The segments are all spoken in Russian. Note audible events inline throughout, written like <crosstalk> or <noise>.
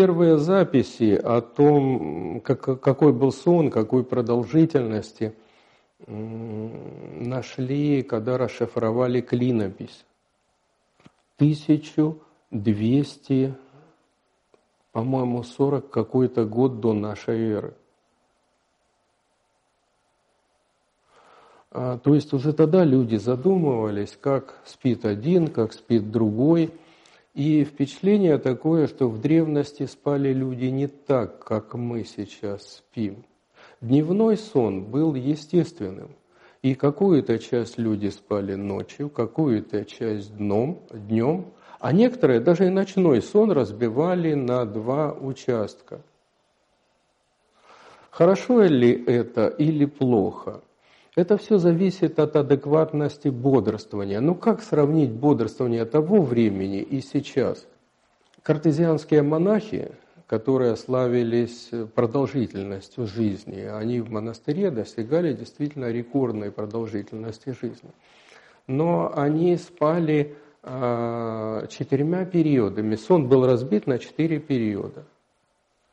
первые записи о том, как, какой был сон, какой продолжительности, нашли, когда расшифровали клинопись. 1200, по-моему, 40 какой-то год до нашей эры. А, то есть уже тогда люди задумывались, как спит один, как спит другой. И впечатление такое, что в древности спали люди не так, как мы сейчас спим. Дневной сон был естественным. И какую-то часть люди спали ночью, какую-то часть днем, днем, а некоторые даже и ночной сон разбивали на два участка. Хорошо ли это или плохо? Это все зависит от адекватности бодрствования. Ну как сравнить бодрствование того времени и сейчас? Картезианские монахи, которые славились продолжительностью жизни, они в монастыре достигали действительно рекордной продолжительности жизни. Но они спали э, четырьмя периодами. Сон был разбит на четыре периода.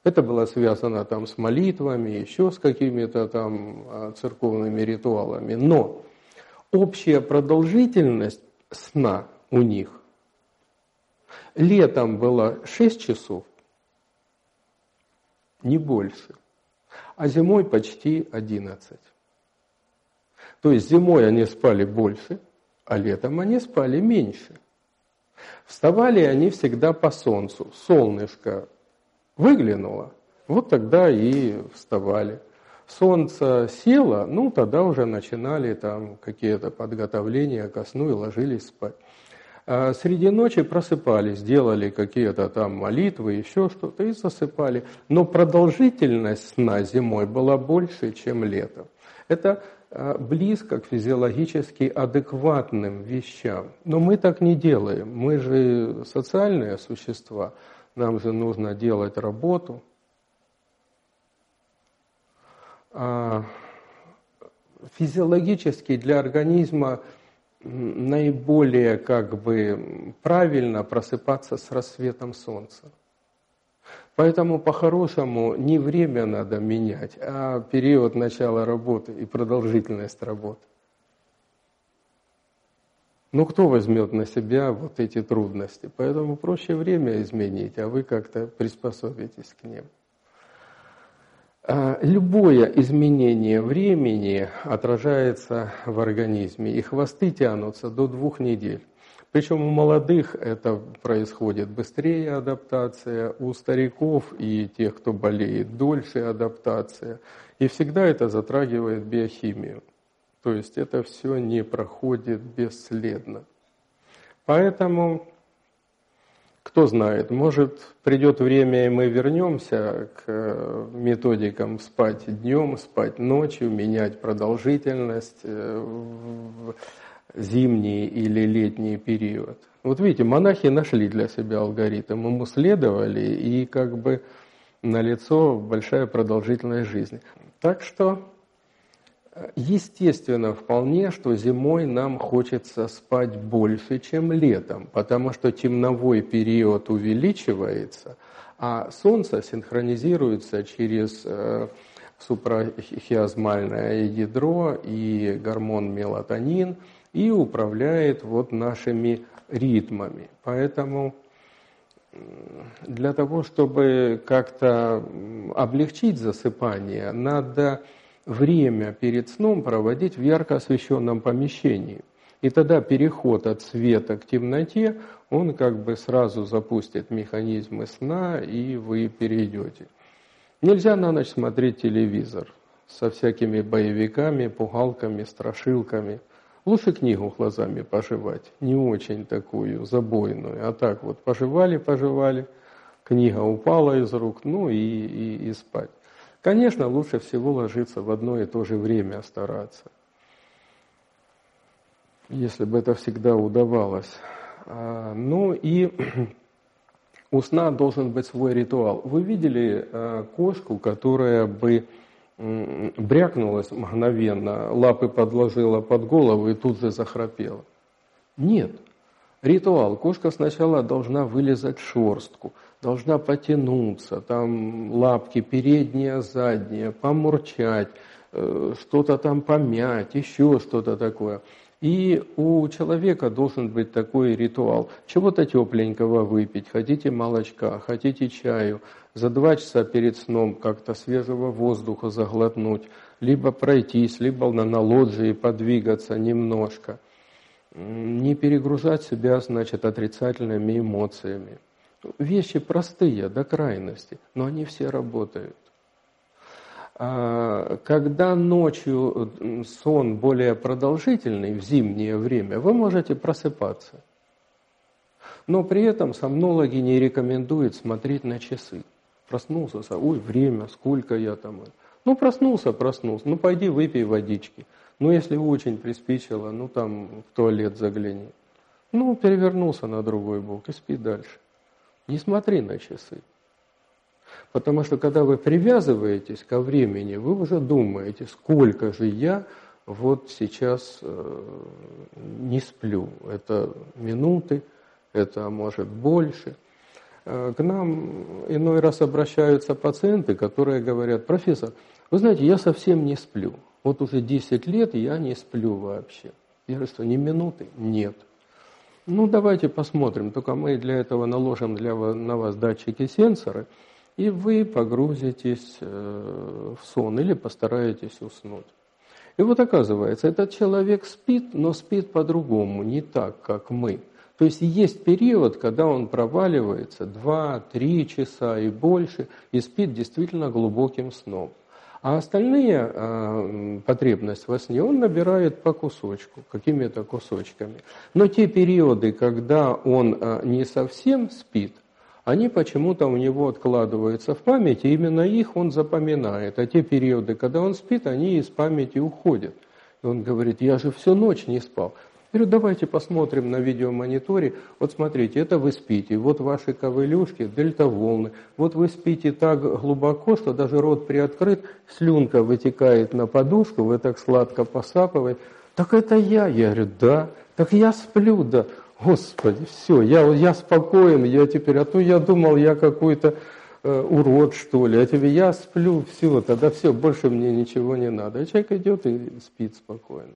Это было связано там с молитвами, еще с какими-то там а, церковными ритуалами. Но общая продолжительность сна у них летом была 6 часов, не больше, а зимой почти 11. То есть зимой они спали больше, а летом они спали меньше. Вставали они всегда по солнцу. Солнышко Выглянуло, вот тогда и вставали. Солнце село, ну тогда уже начинали там какие-то подготовления ко сну и ложились спать. А среди ночи просыпались, делали какие-то там молитвы, еще что-то и засыпали. Но продолжительность сна зимой была больше, чем летом. Это а, близко к физиологически адекватным вещам. Но мы так не делаем. Мы же социальные существа. Нам же нужно делать работу. А физиологически для организма наиболее как бы правильно просыпаться с рассветом солнца. Поэтому по-хорошему не время надо менять, а период начала работы и продолжительность работы. Ну, кто возьмет на себя вот эти трудности? Поэтому проще время изменить, а вы как-то приспособитесь к ним. А, любое изменение времени отражается в организме, и хвосты тянутся до двух недель. Причем у молодых это происходит быстрее адаптация, у стариков и тех, кто болеет, дольше адаптация. И всегда это затрагивает биохимию. То есть это все не проходит бесследно. Поэтому, кто знает, может придет время, и мы вернемся к э, методикам спать днем, спать ночью, менять продолжительность э, в зимний или летний период. Вот видите, монахи нашли для себя алгоритм, ему следовали, и как бы налицо большая продолжительность жизни. Так что Естественно вполне, что зимой нам хочется спать больше, чем летом, потому что темновой период увеличивается, а Солнце синхронизируется через э, супрахиазмальное ядро и гормон мелатонин и управляет вот нашими ритмами. Поэтому для того, чтобы как-то облегчить засыпание, надо время перед сном проводить в ярко освещенном помещении. И тогда переход от света к темноте, он как бы сразу запустит механизмы сна, и вы перейдете. Нельзя на ночь смотреть телевизор со всякими боевиками, пугалками, страшилками. Лучше книгу глазами пожевать, не очень такую забойную, а так вот пожевали, пожевали, книга упала из рук, ну и, и, и спать. Конечно, лучше всего ложиться в одно и то же время стараться. Если бы это всегда удавалось. А, ну и <clears throat> у сна должен быть свой ритуал. Вы видели а, кошку, которая бы брякнулась мгновенно, лапы подложила под голову и тут же захрапела? Нет. Ритуал. Кошка сначала должна вылезать шорстку, должна потянуться, там лапки передние, задние, помурчать, э, что-то там помять, еще что-то такое. И у человека должен быть такой ритуал. Чего-то тепленького выпить, хотите молочка, хотите чаю, за два часа перед сном как-то свежего воздуха заглотнуть, либо пройтись, либо на, на лоджии подвигаться немножко. Не перегружать себя, значит, отрицательными эмоциями. Вещи простые до крайности, но они все работают. А, когда ночью сон более продолжительный в зимнее время, вы можете просыпаться. Но при этом сомнологи не рекомендуют смотреть на часы. Проснулся, ой, время, сколько я там. Ну, проснулся, проснулся, ну, пойди выпей водички. Ну, если очень приспичило, ну, там в туалет загляни. Ну, перевернулся на другой бок и спи дальше. Не смотри на часы. Потому что когда вы привязываетесь ко времени, вы уже думаете, сколько же я вот сейчас э, не сплю. Это минуты, это может больше. Э, к нам иной раз обращаются пациенты, которые говорят, профессор, вы знаете, я совсем не сплю. Вот уже 10 лет я не сплю вообще. Я говорю, что ни минуты? Нет. Ну, давайте посмотрим. Только мы для этого наложим для на вас датчики сенсоры – и вы погрузитесь э, в сон или постараетесь уснуть. И вот оказывается, этот человек спит, но спит по-другому, не так, как мы. То есть есть период, когда он проваливается 2-3 часа и больше, и спит действительно глубоким сном. А остальные э, потребности во сне он набирает по кусочку, какими-то кусочками. Но те периоды, когда он э, не совсем спит – они почему-то у него откладываются в памяти, именно их он запоминает. А те периоды, когда он спит, они из памяти уходят. И он говорит, я же всю ночь не спал. Говорю, давайте посмотрим на видеомониторе. Вот смотрите, это вы спите, вот ваши ковылюшки, дельта-волны. Вот вы спите так глубоко, что даже рот приоткрыт, слюнка вытекает на подушку, вы так сладко посапываете. Так это я. Я говорю, да. Так я сплю, да. Господи, все, я, я спокоен, я теперь, а то я думал, я какой-то э, урод, что ли, а тебе я сплю, все, тогда все, больше мне ничего не надо. И человек идет и спит спокойно.